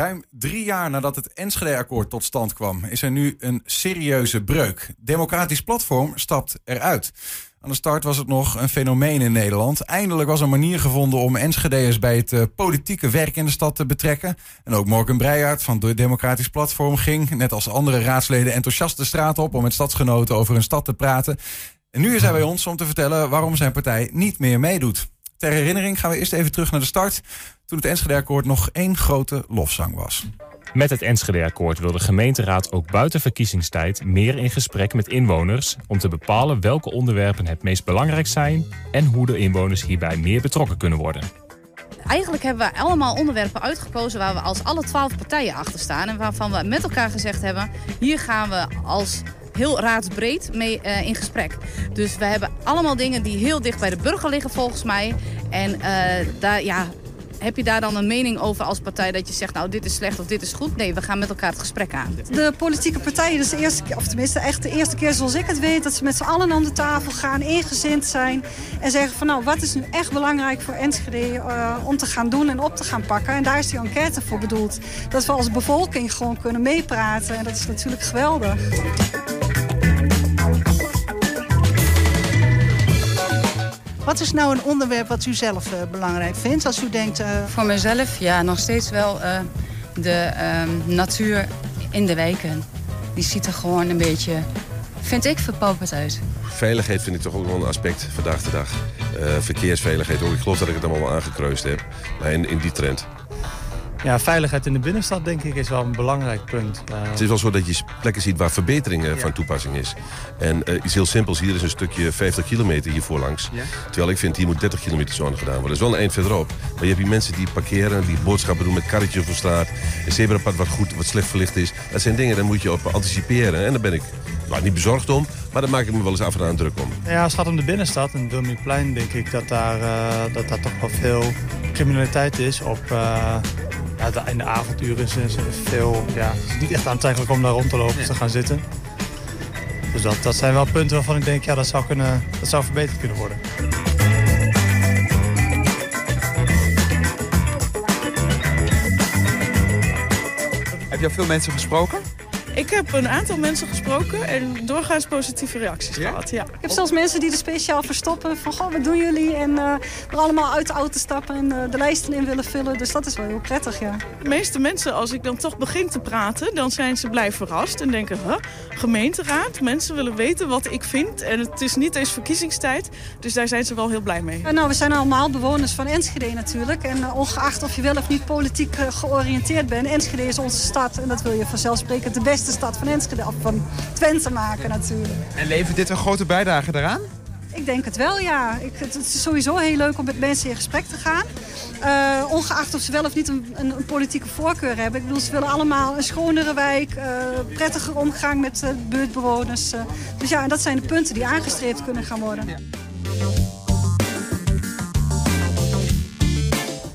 Ruim drie jaar nadat het Enschede-akkoord tot stand kwam, is er nu een serieuze breuk. Democratisch Platform stapt eruit. Aan de start was het nog een fenomeen in Nederland. Eindelijk was een manier gevonden om Enschede'ers bij het uh, politieke werk in de stad te betrekken. En ook Morgan Breijaard van de Democratisch Platform ging, net als andere raadsleden, enthousiast de straat op om met stadsgenoten over hun stad te praten. En nu is hij bij ons om te vertellen waarom zijn partij niet meer meedoet. Ter herinnering gaan we eerst even terug naar de start, toen het Enschede-akkoord nog één grote lofzang was. Met het Enschede-akkoord wil de gemeenteraad ook buiten verkiezingstijd meer in gesprek met inwoners om te bepalen welke onderwerpen het meest belangrijk zijn en hoe de inwoners hierbij meer betrokken kunnen worden. Eigenlijk hebben we allemaal onderwerpen uitgekozen waar we als alle twaalf partijen achter staan en waarvan we met elkaar gezegd hebben: hier gaan we als heel raadsbreed mee uh, in gesprek. Dus we hebben allemaal dingen die heel dicht bij de burger liggen volgens mij. En uh, daar, ja, heb je daar dan een mening over als partij dat je zegt, nou dit is slecht of dit is goed? Nee, we gaan met elkaar het gesprek aan. De politieke partijen, dus de eerste keer, of tenminste echt de eerste keer zoals ik het weet, dat ze met z'n allen aan de tafel gaan, ingezind zijn en zeggen van nou wat is nu echt belangrijk voor Enschede uh, om te gaan doen en op te gaan pakken. En daar is die enquête voor bedoeld. Dat we als bevolking gewoon kunnen meepraten en dat is natuurlijk geweldig. Wat is nou een onderwerp wat u zelf uh, belangrijk vindt? Als u denkt... Uh... Voor mezelf, ja, nog steeds wel uh, de natuur in de wijken. Die ziet er gewoon een beetje, vind ik, verpauperd uit. Veiligheid vind ik toch ook wel een aspect vandaag de dag. verkeersveiligheid ook. Ik geloof dat ik het allemaal wel aangekruist heb. Maar in, in die trend. Ja, veiligheid in de binnenstad denk ik is wel een belangrijk punt. Uh... Het is wel zo dat je plekken ziet waar verbetering uh, ja. van toepassing is. En uh, iets heel simpels, hier is een stukje 50 kilometer hier voorlangs. Ja. Terwijl ik vind, hier moet 30 kilometer zone gedaan worden. Dat is wel een eind verderop. Maar je hebt hier mensen die parkeren, die boodschappen doen met karretjes voor straat. Een zebrapad wat goed, wat slecht verlicht is. Dat zijn dingen, daar moet je op anticiperen. En daar ben ik nou, niet bezorgd om, maar daar maak ik me wel eens af en aan druk om. Ja, als het gaat om de binnenstad, en Wilmingplein, denk ik dat daar, dat daar toch wel veel criminaliteit is op ja, in de avonduren is het veel, ja, het is niet echt aantrekkelijk om daar rond te lopen ja. te gaan zitten. Dus dat, dat zijn wel punten waarvan ik denk, ja, dat zou, kunnen, dat zou verbeterd kunnen worden. Heb je al veel mensen gesproken? Ik heb een aantal mensen gesproken en doorgaans positieve reacties ja? gehad. Ja. Ik heb zelfs mensen die er speciaal verstoppen van goh, wat doen jullie? En uh, er allemaal uit de auto stappen en uh, de lijsten in willen vullen. Dus dat is wel heel prettig, ja. De meeste mensen, als ik dan toch begin te praten, dan zijn ze blij verrast en denken, huh, gemeenteraad, mensen willen weten wat ik vind. En het is niet eens verkiezingstijd, dus daar zijn ze wel heel blij mee. Nou, we zijn allemaal bewoners van Enschede natuurlijk. En uh, ongeacht of je wel of niet politiek georiënteerd bent, Enschede is onze stad. En dat wil je vanzelfsprekend de beste stad van Enschede, of van Twente maken natuurlijk. En levert dit een grote bijdrage daaraan? Ik denk het wel, ja. Ik, het, is sowieso heel leuk om met mensen in gesprek te gaan. Uh, ongeacht of ze wel of niet een, een, een, politieke voorkeur hebben. Ik bedoel, ze willen allemaal een schonere wijk, uh, prettiger omgang met uh, buurtbewoners. dus ja, en dat zijn de punten die aangestreefd kunnen gaan worden. Ja.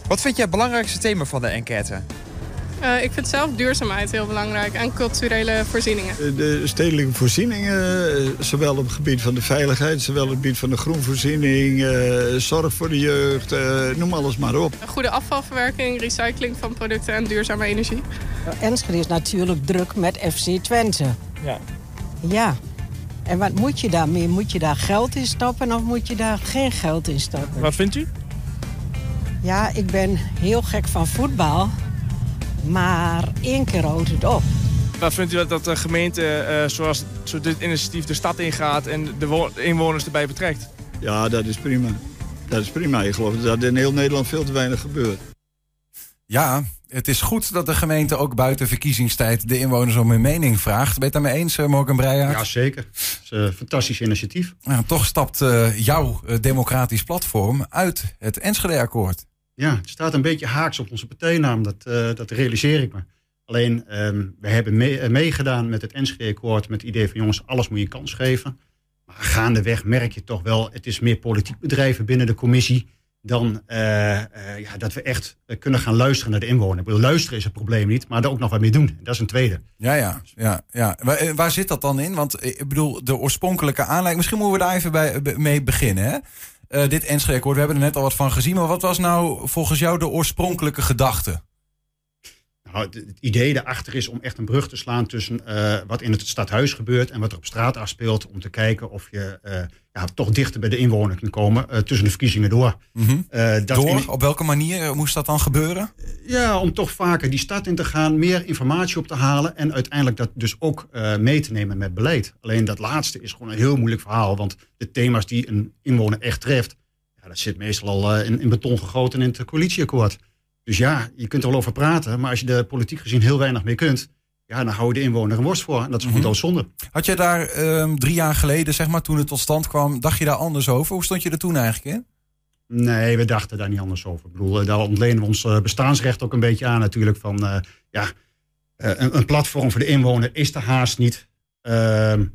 Wat vind jij het belangrijkste thema van de enquête? Uh, ik vind zelf duurzaamheid heel belangrijk en culturele voorzieningen. De stedelijke voorzieningen, zowel op het gebied van de veiligheid... zowel op het gebied van de groenvoorziening, uh, zorg voor de jeugd, uh, noem alles maar op. Goede afvalverwerking, recycling van producten en duurzame energie. Enschede is natuurlijk druk met FC Twente. Ja. Ja. En wat moet je daarmee? Moet je daar geld in stoppen of moet je daar geen geld in stoppen? Wat vindt u? Ja, ik ben heel gek van voetbal... Maar één keer houdt het op. Wat vindt u dat, dat de gemeente, uh, zoals zo dit initiatief, de stad ingaat en de inwoners erbij betrekt? Ja, dat is prima. Dat is prima. Ik geloof dat in heel Nederland veel te weinig gebeurt. Ja, het is goed dat de gemeente ook buiten verkiezingstijd de inwoners om hun mening vraagt. Ben je het daarmee eens, Morgan Breijaard? Ja, zeker. Het is een fantastisch initiatief. Nou, toch stapt uh, jouw democratisch platform uit het Enschede-akkoord. Ja, het staat een beetje haaks op onze partijnaam, dat, uh, dat realiseer ik me. Alleen, um, we hebben mee, meegedaan met het Enschede-akkoord met het idee van jongens, alles moet je kans geven. Maar gaandeweg merk je toch wel, het is meer politiek bedrijven binnen de commissie dan uh, ja, dat we echt kunnen gaan luisteren naar de inwoner. Luisteren is het probleem niet, maar er ook nog wat mee doen. Dat is een tweede. Ja, ja, ja. ja. Waar, waar zit dat dan in? Want ik bedoel, de oorspronkelijke aanleiding... Misschien moeten we daar even bij, mee beginnen, hè? Uh, dit Enschede-akkoord, we hebben er net al wat van gezien. Maar wat was nou volgens jou de oorspronkelijke gedachte? Nou, het, idee daarachter is om echt een brug te slaan tussen eh, wat in het stadhuis gebeurt en wat er op straat afspeelt. Om te kijken of je eh, ja, toch dichter bij de inwoner kunt komen eh, tussen de verkiezingen door. Mhm. Dat Door? in- Op welke manier moest dat dan gebeuren? ja, om toch vaker die stad in te gaan, meer informatie op te halen en uiteindelijk dat dus ook mee te nemen met beleid. Alleen dat laatste is gewoon een heel moeilijk verhaal, want de thema's die een inwoner echt treft, ja, dat zit meestal al in, in beton gegoten in het coalitieakkoord. Dus ja, je kunt er wel over praten, maar als je er politiek gezien heel weinig mee kunt, ja, dan hou je de inwoner een worst voor en dat is gewoon Mhm. doodzonde. Had je daar ehm, drie jaar geleden, zeg maar, toen het tot stand kwam, dacht je daar anders over? Hoe stond je er toen eigenlijk in? Nee, we dachten daar niet anders over. Ik bedoel, eh, daar ontlenen we ons eh, bestaansrecht ook een beetje aan natuurlijk. Van, eh, ja, een, een platform voor de inwoner is er haast niet. Ehm,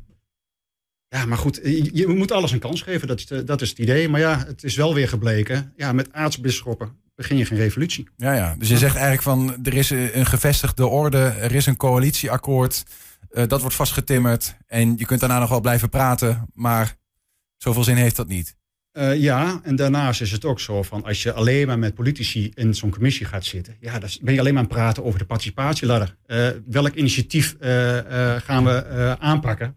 ja, maar goed, je, je moet alles een kans geven. Dat is, de- dat is het idee. Maar ja, het is wel weer gebleken. Ja, met aartsbisschoppen begin je geen revolutie. Ja, ja. Dus je zegt eigenlijk van, er is een gevestigde orde, er is een coalitieakkoord, eh, dat wordt vastgetimmerd en je kunt daarna nog wel blijven praten, maar zoveel zin heeft dat niet. Eh, ja, en daarnaast is het ook zo van als je alleen maar met politici in zo'n commissie gaat zitten, ja, dan ben je alleen maar aan het praten over de participatieladder. Eh, welk initiatief gaan we aanpakken?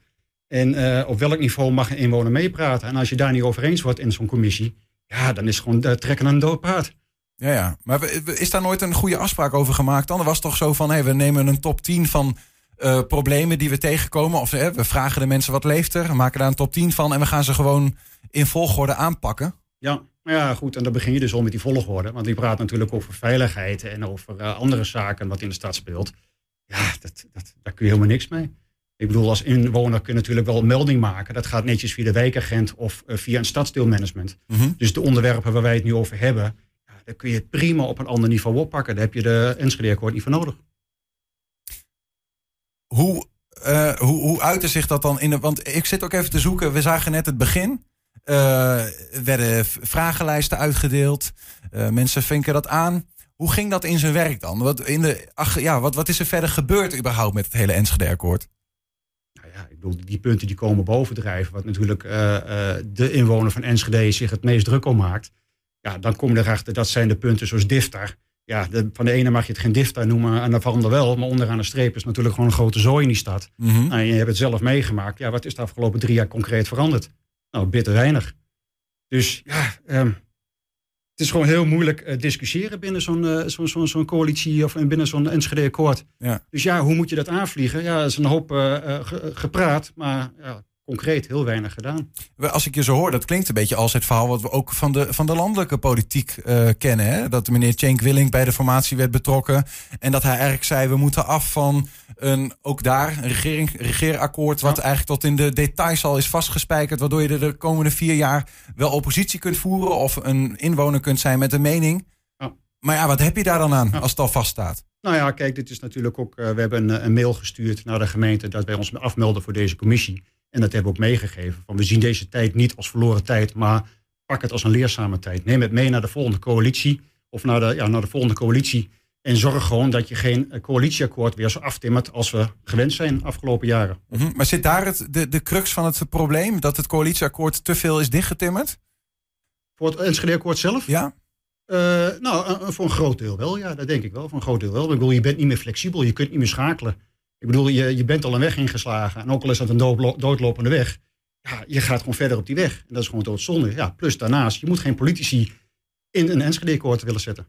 En op welk niveau mag een inwoner meepraten? En als je daar niet over eens wordt in zo'n commissie, ja, dan is het gewoon trekken aan een dood paard. Ja, ja. Maar is daar nooit een goede afspraak over gemaakt dan? Er was toch zo van, hé, we nemen een top 10 van eh, problemen die we tegenkomen. Of we vragen de mensen wat leeft er, maken daar een top 10 van en we gaan ze gewoon in volgorde aanpakken. Ja, maar ja, goed. En dan begin je dus al met die volgorde. Want die praat natuurlijk over veiligheid en over eh, andere zaken wat in de stad speelt. Ja, dat, dat, daar kun je helemaal niks mee. Ik bedoel, als inwoner kun je natuurlijk wel een melding maken. Dat gaat netjes via de wijkagent of eh, via een stadsdeelmanagement. Mhm. Dus de onderwerpen waar wij het nu over hebben, ja, daar kun je het prima op een ander niveau oppakken. Daar heb je de Enschede-akkoord niet voor nodig. Hoe, eh, hoe, hoe uitte zich dat dan in de... Want ik zit ook even te zoeken. We zagen net het begin. Er werden vragenlijsten uitgedeeld. Eh, mensen vinken dat aan. Hoe ging dat in zijn werk dan? Wat, in de, ach, ja, wat, wat is er verder gebeurd überhaupt met het hele Enschede-akkoord? Ik bedoel, die punten die komen bovendrijven, wat natuurlijk de inwoner van Enschede zich het meest druk om maakt. Ja, dan kom je erachter, dat zijn de punten zoals DIFTAR. Ja, de, van de ene mag je het geen DIFTAR noemen en van de ander wel. Maar onderaan de streep is natuurlijk gewoon een grote zooi in die stad. Nou, je hebt het zelf meegemaakt. Ja, wat is de afgelopen drie jaar concreet veranderd? Nou, bitter weinig. Dus ja, ehm, het is gewoon heel moeilijk eh, discussiëren binnen zo'n eh, zo'n coalitie of binnen zo'n Enschede-akkoord. Ja. Dus ja, hoe moet je dat aanvliegen? Ja, er is een hoop eh, ge- gepraat, maar ja, concreet heel weinig gedaan. Als ik je zo hoor, dat klinkt een beetje als het verhaal wat we ook van de, van de landelijke politiek eh, kennen. Hè? Dat meneer Cenk Willink bij de formatie werd betrokken. En dat hij eigenlijk zei, we moeten af van een, ook daar een regering, regeerakkoord... wat eigenlijk tot in de details al is vastgespijkerd... waardoor je er de komende vier jaar wel oppositie kunt voeren... of een inwoner kunt zijn met een mening. Maar ja, wat heb je daar dan aan als het al vaststaat? Nou ja, kijk, dit is natuurlijk ook. eh, we hebben een, een mail gestuurd naar de gemeente dat wij ons afmelden voor deze commissie. En dat hebben we ook meegegeven. Van we zien deze tijd niet als verloren tijd, maar pak het als een leerzame tijd. Neem het mee naar de volgende coalitie of naar de, ja, naar de volgende coalitie. En zorg gewoon dat je geen eh, coalitieakkoord weer zo aftimmert als we gewend zijn afgelopen jaren. Mhm. Maar zit daar het, de, de crux van het probleem? Dat het coalitieakkoord te veel is dichtgetimmerd? Voor het Enschede-akkoord zelf? Ja. Eh, nou, eh, voor een groot deel wel, ja, dat denk ik wel. Voor een groot deel wel. Ik bedoel, je bent niet meer flexibel, je kunt niet meer schakelen. Ik bedoel, je, je bent al een weg ingeslagen. En ook al is dat een doodlo- doodlopende weg, ja, je gaat gewoon verder op die weg. En dat is gewoon doodzonde. Ja, plus daarnaast, je moet geen politici in een Enschede-akkoord willen zetten.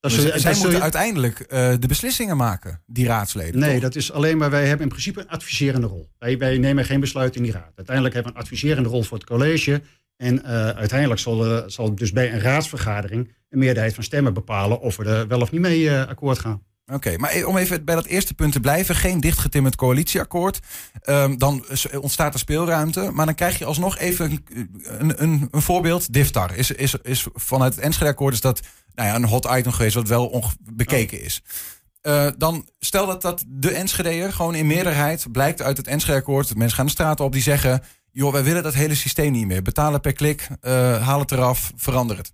Dat Dus zij dat moeten je- uiteindelijk eh, de beslissingen maken, die raadsleden. Nee, toch? dat is alleen maar, wij hebben in principe een adviserende rol. Wij, wij nemen geen besluit in die raad. Uiteindelijk hebben we een adviserende rol voor het college. En eh, uiteindelijk zal, eh, zal dus bij een raadsvergadering een meerderheid van stemmen bepalen of we er wel of niet mee akkoord gaan. Oké, maar om even bij dat eerste punt te blijven. Geen dichtgetimmerd coalitieakkoord. Ehm, dan ontstaat er speelruimte. Maar dan krijg je alsnog even een, een, een, voorbeeld. Diftar is, is, is vanuit het Enschede-akkoord is dat nou ja, een hot item geweest... wat wel bekeken is. Eh, dan stel dat dat de Enschedeër gewoon in meerderheid... blijkt uit het Enschede-akkoord... mensen gaan de straat op die zeggen... joh, wij willen dat hele systeem niet meer. Betalen per klik, eh, haal het eraf, verander het.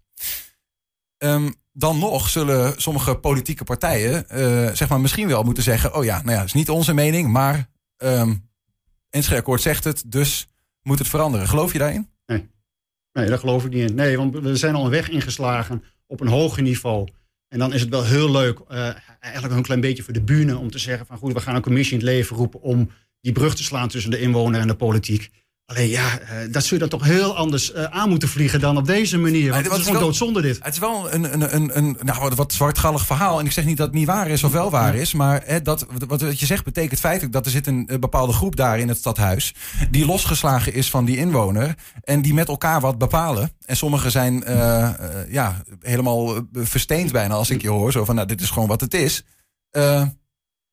Ehm, dan nog zullen sommige politieke partijen eh, zeg maar misschien wel moeten zeggen: Oh ja, nou ja, is niet onze mening, maar ehm Enschede-akkoord zegt het, dus moet het veranderen. Geloof je daarin? Nee, daar geloof ik niet in. Nee, want we zijn al een weg ingeslagen op een hoger niveau. En dan is het wel heel leuk, eh, eigenlijk een klein beetje voor de bühne, om te zeggen van goed, we gaan een commissie in het leven roepen om die brug te slaan tussen de inwoner en de politiek. Alleen ja, eh, dat zul je dan toch heel anders eh, aan moeten vliegen dan op deze manier. Want het is gewoon doodzonde dit. Het is wel een, een, een, een nou, wat, zwartgallig verhaal. En ik zeg niet dat het niet waar is of wel waar is. Maar hè, dat, wat, wat je zegt betekent feitelijk dat er zit een, bepaalde groep daar in het stadhuis. Die losgeslagen is van die inwoner. En die met elkaar wat bepalen. En sommigen zijn eh, ja, helemaal versteend bijna als ik je hoor. Zo van, nou, dit is gewoon wat het is.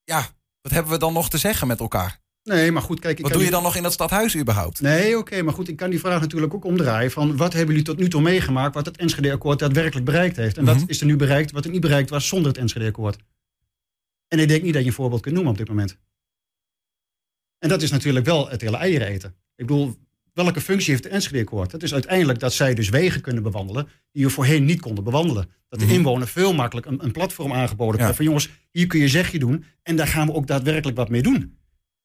Ja, wat hebben we dan nog te zeggen met elkaar? Nee, maar goed, kijk. Ik Wat doe je die- dan nog in dat stadhuis überhaupt? Nee, oké, maar goed, ik kan die vraag natuurlijk ook omdraaien. Van wat hebben jullie tot nu toe meegemaakt wat het Enschede-akkoord daadwerkelijk bereikt heeft? En Mhm. wat is er nu bereikt wat er niet bereikt was zonder het Enschede-akkoord? En ik denk niet dat je een voorbeeld kunt noemen op dit moment. En dat is natuurlijk wel het hele eieren eten. Ik bedoel, welke functie heeft het Enschede-akkoord? Dat is uiteindelijk dat zij dus wegen kunnen bewandelen die we voorheen niet konden bewandelen. Dat de Mhm. inwoner veel makkelijk een, een platform aangeboden Ja. krijgt van jongens, hier kun je zegje doen en daar gaan we ook daadwerkelijk wat mee doen.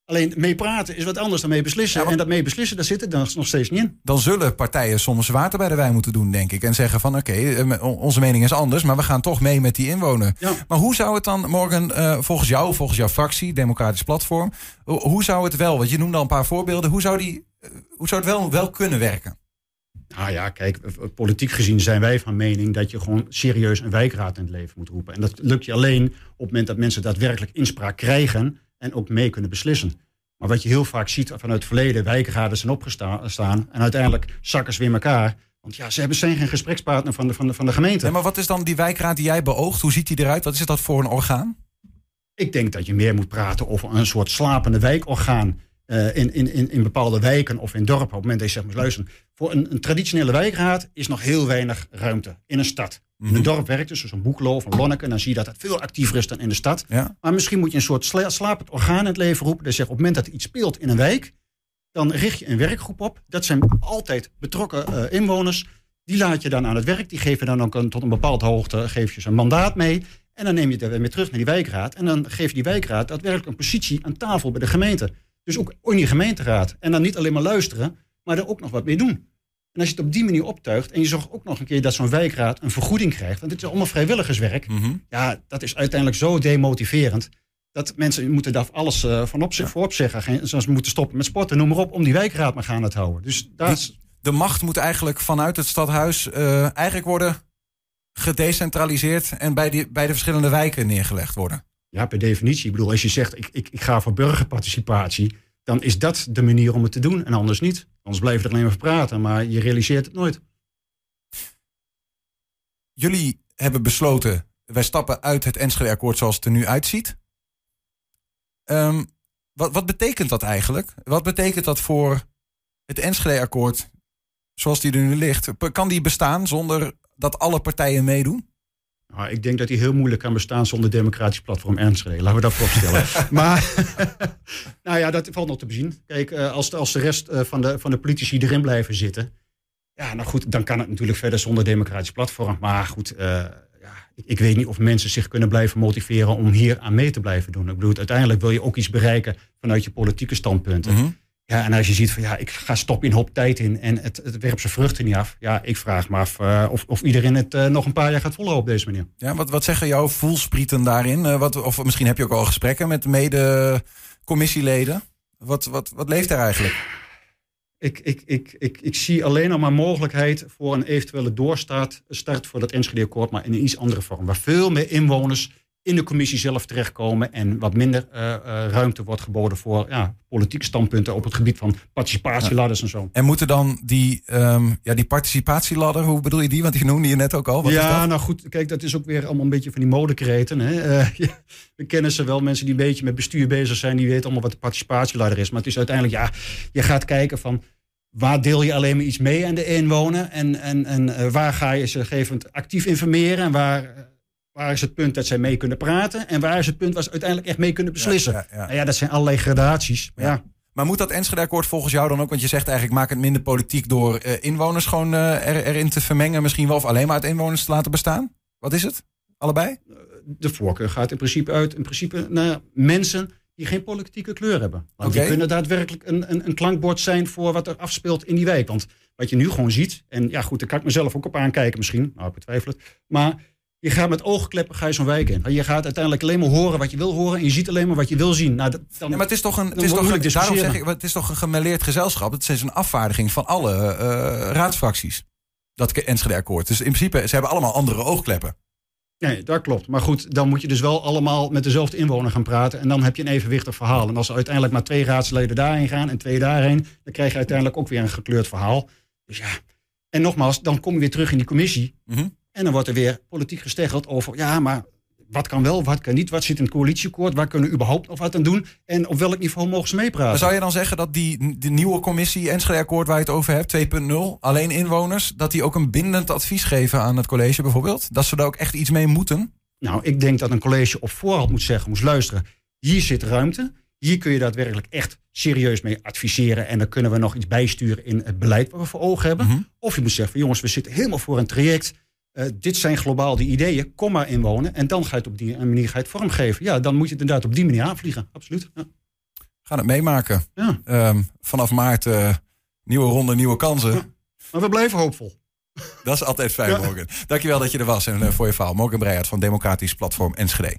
Alleen mee praten is wat anders dan mee beslissen. En dat mee beslissen, daar zit het dan nog steeds niet in. Dan zullen partijen soms water bij de wijn moeten doen, denk ik. En zeggen van oké, eh, onze mening is anders, maar we gaan toch mee met die inwoner. Maar hoe zou het dan morgen, eh, volgens jou, volgens jouw fractie, Democratisch Platform, ho- hoe zou het wel, want je noemde al een paar voorbeelden, hoe zou, die, eh, hoe zou het wel, wel kunnen werken? Nou ja, kijk, politiek gezien zijn wij van mening dat je gewoon serieus een wijkraad in het leven moet roepen. En dat lukt je alleen op het moment dat mensen daadwerkelijk inspraak krijgen en ook mee kunnen beslissen. Maar wat je heel vaak ziet vanuit het verleden, wijkraden zijn opgestaan en uiteindelijk zakken ze weer elkaar. Want ja, ze hebben zijn geen gesprekspartner van de, van de, van de gemeente. Ja, maar wat is dan die wijkraad die jij beoogt? Hoe ziet die eruit? Wat is dat voor een orgaan? Ik denk dat je meer moet praten over een soort slapende wijkorgaan. eh, in, in, in, in bepaalde wijken of in dorpen. Op het moment dat je zegt, moet luisteren. Voor een, een traditionele wijkraad is nog heel weinig ruimte in een stad. In een dorp werkt dus zo'n Boeklo of een Lonneke. En dan zie je dat het veel actiever is dan in de stad. Ja. Maar misschien moet je een soort sla- slapend orgaan in het leven roepen. Dat zegt op het moment dat er iets speelt in een wijk. Dan richt je een werkgroep op. Dat zijn altijd betrokken eh, inwoners. Die laat je dan aan het werk. Die geven dan ook een, tot een bepaalde hoogte geef je ze een mandaat mee. En dan neem je het weer mee terug naar die wijkraad. En dan geef je die wijkraad daadwerkelijk een positie aan tafel bij de gemeente. Dus ook in die gemeenteraad. En dan niet alleen maar luisteren, maar er ook nog wat mee doen. En als je het op die manier optuigt en je zorgt ook nog een keer dat zo'n wijkraad een vergoeding krijgt, want dit is allemaal vrijwilligerswerk, ja, dat is uiteindelijk zo demotiverend. Dat mensen moeten daar alles eh, van op, voor opzeggen. Geen- Zoals ze moeten stoppen met sporten, noem maar op, om die wijkraad maar gaan te houden. Dus daar is, De macht moet eigenlijk vanuit het stadhuis eh, eigenlijk worden gedecentraliseerd en bij, die, bij de verschillende wijken neergelegd worden. Ja, per definitie. Ik bedoel, als je zegt, ik, ik, ik ga voor burgerparticipatie, dan is dat de manier om het te doen en anders niet. Anders blijf je er alleen maar praten, maar je realiseert het nooit. Jullie hebben besloten, wij stappen uit het Enschede-akkoord zoals het er nu uitziet. Ehm, wat, wat betekent dat eigenlijk? Wat betekent dat voor het Enschede-akkoord zoals die er nu ligt? Kan die bestaan zonder dat alle partijen meedoen? Ik denk dat hij heel moeilijk kan bestaan zonder democratisch platform Enschede. Laten we dat vooropstellen. maar, nou ja, dat valt nog te bezien. Kijk, eh, als de, als de rest eh, van de, van de politici erin blijven zitten... Ja, nou goed, dan kan het natuurlijk verder zonder democratisch platform. Maar goed, eh, ja, ik, ik weet niet of mensen zich kunnen blijven motiveren... om hier aan mee te blijven doen. Ik bedoel, uiteindelijk wil je ook iets bereiken vanuit je politieke standpunten. Ja, en als je ziet van ja, ik ga stop in hoop tijd in en het, het werpt zijn vruchten niet af. Ja, ik vraag me af eh, of, of iedereen het eh, nog een paar jaar gaat volhouden op deze manier. Ja, wat, wat zeggen jouw voelsprieten daarin? Eh, wat, of misschien heb je ook al gesprekken met mede-commissieleden. Wat, wat, wat leeft er eigenlijk? Ik, ik, ik, ik, ik zie alleen nog maar mogelijkheid voor een eventuele doorstart start voor dat Enschede-akkoord, maar in een iets andere vorm. Waar veel meer inwoners in de commissie zelf terechtkomen en wat minder eh, eh, ruimte wordt geboden voor ja, politieke standpunten op het gebied van participatieladders en zo. En moeten dan die, ehm, ja, die participatieladder, hoe bedoel je die? Want die noemde je net ook al. Wat is ja, dat? nou goed, kijk, dat is ook weer allemaal een beetje van die modekreten. Hè? Eh, ja, we kennen ze wel, mensen die een beetje met bestuur bezig zijn, die weten allemaal wat de participatieladder is. Maar het is uiteindelijk, ja, je gaat kijken van waar deel je alleen maar iets mee aan de inwoner en, en, en waar ga je ze gegeven actief informeren en waar, waar is het punt dat zij mee kunnen praten en waar is het punt waar ze uiteindelijk echt mee kunnen beslissen. Ja, ja, ja. Nou ja, dat zijn allerlei gradaties. Maar ja. Maar moet dat Enschede-akkoord volgens jou dan ook? Want je zegt eigenlijk maak het minder politiek door eh, inwoners gewoon eh, er, erin te vermengen. Misschien wel of alleen maar uit inwoners te laten bestaan. Wat is het? Allebei? de voorkeur gaat in principe uit in principe naar mensen die geen politieke kleur hebben. Want Oké. die kunnen daadwerkelijk een, een, een klankbord zijn voor wat er afspeelt in die wijk. Want wat je nu gewoon ziet, en ja goed, daar kan ik mezelf ook op aankijken misschien, nou ik betwijfel het. Maar Je gaat met oogkleppen ga je zo'n wijk in. Je gaat uiteindelijk alleen maar horen wat je wil horen. En je ziet alleen maar wat je wil zien. Nou, dat, dan, Ja, maar het is toch een, het is toch een, daarom zeg ik, het is toch een gemêleerd gezelschap. Het is een afvaardiging van alle eh, raadsfracties. Dat Enschede-akkoord. Dus in principe, ze hebben allemaal andere oogkleppen. Nee, dat klopt. Maar goed, dan moet je dus wel allemaal met dezelfde inwoner gaan praten. En dan heb je een evenwichtig verhaal. En als er uiteindelijk maar twee raadsleden daarheen gaan en twee daarheen, dan krijg je uiteindelijk ook weer een gekleurd verhaal. Dus ja. En nogmaals, dan kom je weer terug in die commissie. Mhm. En dan wordt er weer politiek gesteggeld over, ja, maar wat kan wel, wat kan niet, wat zit in het coalitieakkoord, waar kunnen we überhaupt nog wat aan doen en op welk niveau mogen ze meepraten. Zou je dan zeggen dat die de nieuwe commissie Enschede-akkoord waar je het over hebt, 2.0, alleen inwoners, dat die ook een bindend advies geven aan het college bijvoorbeeld? Dat ze daar ook echt iets mee moeten? Nou, ik denk dat een college op voorhand moet zeggen, moet luisteren. Hier zit ruimte. Hier kun je daadwerkelijk echt serieus mee adviseren. En dan kunnen we nog iets bijsturen in het beleid wat we voor ogen hebben. Mhm. Of je moet zeggen, van, jongens, we zitten helemaal voor een traject. Eh, dit zijn globaal de ideeën. Kom maar inwonen. En dan ga je het op die manier ga je het vormgeven. Ja, dan moet je het inderdaad op die manier aanvliegen. Absoluut. Ja. Gaan het meemaken. Ja. Ehm, vanaf maart eh, nieuwe ronde, nieuwe kansen. Maar we blijven hoopvol. Dat is altijd fijn. Morgan. Dankjewel dat je er was en eh, voor je verhaal. Morgan Breijert van Democratisch Platform Enschede.